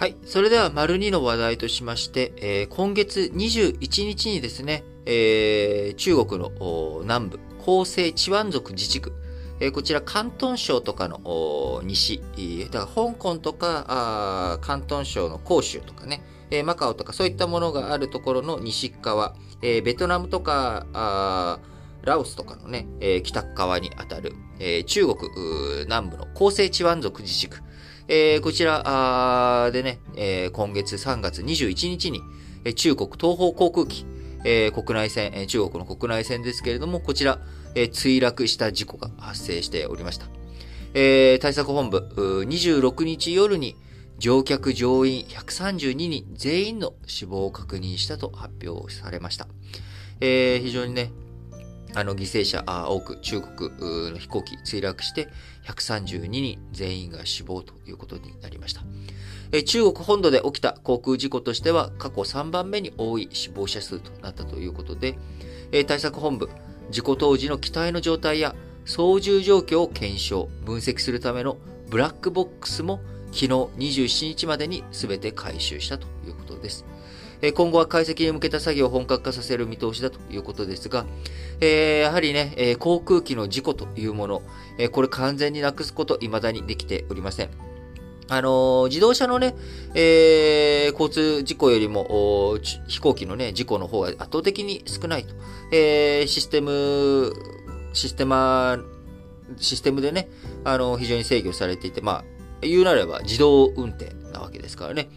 はい。それでは、丸2の話題としまして、えー今月21日にですね、えー中国の南部、広西チワン族自治区、えーこちら、広東省とかの西、だから香港とか、広東省の広州とかね、えーマカオとかそういったものがあるところの西側、えーベトナムとか、ラオスとかのね、えー北側にあたる、えー中国南部の広西チワン族自治区、えーこちらでね、えー今月3月21日に、えー中国東方航空機、えー国内線、えー中国の国内線ですけれども、こちら、えー墜落した事故が発生しておりました。えー対策本部、26日夜に乗客乗員132人全員の死亡を確認したと発表されました。えー非常にね、あの、犠牲者多く中国の飛行機墜落して132人全員が死亡ということになりました。中国本土で起きた航空事故としては過去3番目に多い死亡者数となったということで、対策本部、事故当時の機体の状態や操縦状況を検証、分析するためのブラックボックスも昨日27日までに全て回収したということです。今後は解析に向けた作業を本格化させる見通しだということですが、えやはりね、え航空機の事故というもの、えこれ完全になくすこと未だにできておりません。あの自動車のね、えー交通事故よりも、飛行機のね、事故の方が圧倒的に少ないと。えーシステム、システマ、システムでね、あの非常に制御されていて、まあ、言うなれば自動運転なわけですからね。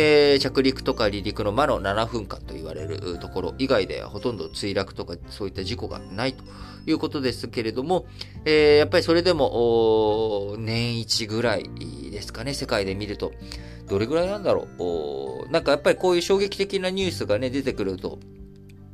えー着陸とか離陸の魔の7分間と言われるところ以外ではほとんど墜落とかそういった事故がないということですけれども、えーやっぱりそれでも年一ぐらいですかね、世界で見ると。どれぐらいなんだろう？なんかやっぱりこういう衝撃的なニュースがね、出てくると、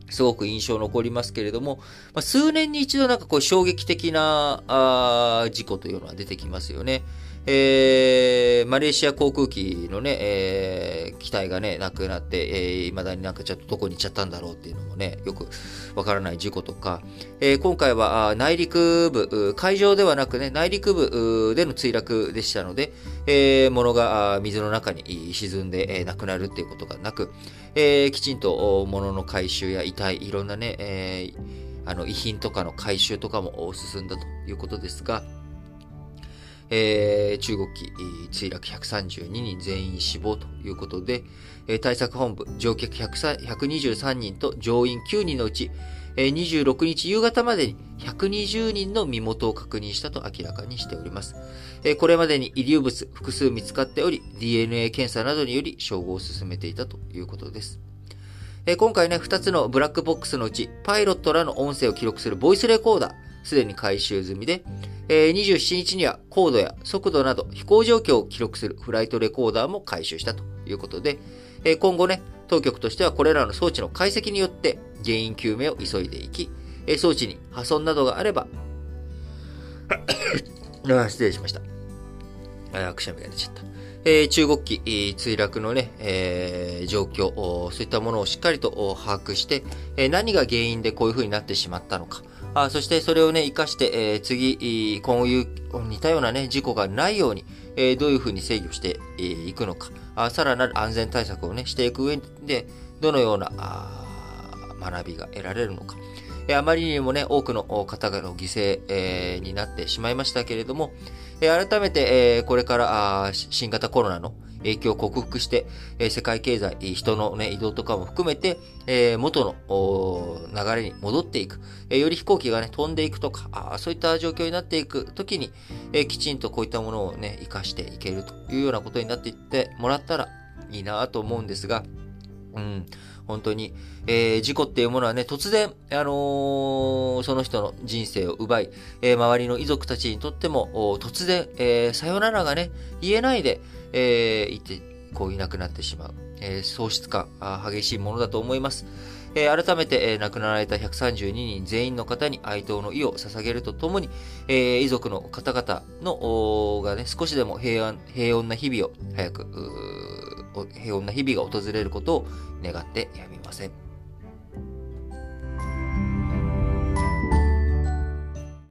すごく印象残りますけれども、ま、数年に一度なんかこう衝撃的なあ事故というのは出てきますよね。えーマレーシア航空機のね、えー機体がね、なくなって、えー、未だになんかちょっとどこに行っちゃったんだろうっていうのもね、よくわからない事故とか、えー今回は内陸部、海上ではなくね、内陸部での墜落でしたので、えー物が水の中に沈んで、えー亡くなるっていうことがなく、えーきちんと物の回収や遺体、いろんなね、えーあの遺品とかの回収とかも進んだということですが、えー中国機墜落132人全員死亡ということで、えー対策本部乗客123人と乗員9人のうち、えー26日夕方までに120人の身元を確認したと明らかにしております。えーこれまでに遺留物複数見つかっており、DNA 検査などにより照合を進めていたということです。え今回ね、2つのブラックボックスのうち、パイロットらの音声を記録するボイスレコーダー、すでに回収済みで、え27日には高度や速度など飛行状況を記録するフライトレコーダーも回収したということで、え今後ね、当局としてはこれらの装置の解析によって原因究明を急いでいき、え装置に破損などがあれば、あ失礼しました。あくしゃみが出ちゃった。えー中国機墜落のね、えー状況、そういったものをしっかりと把握して、えー何が原因でこういう風になってしまったのか。あそしてそれをね、活かして、え次、こういう似たようなね、事故がないように、えどういう風に制御していくのか。さらなる安全対策をね、していく上で、どのような学びが得られるのか。あまりにもね、多くの方々の犠牲、えーになってしまいましたけれども、え改めて、えこれから新型コロナの影響を克服して、え世界経済、人の、ね、移動とかも含めて、え元の流れに戻っていく、えより飛行機が、ね、飛んでいくとか、そういった状況になっていくときに、えきちんとこういったものをね、活かしていけるというようなことになっていってもらったらいいなと思うんですが、うん、本当に、えー事故っていうものはね、突然、あのーその人の人生を奪い、えー周りの遺族たちにとっても、突然、えさよならがね、言えないで、えーいて、こういなくなってしまう。え喪失感激しいものだと思います。え改めて、え亡くなられた132人全員の方に哀悼の意を捧げるとともに、え遺族の方々の、がね、少しでも平安、平穏な日々を早く、平穏な日々が訪れることを願ってやみません。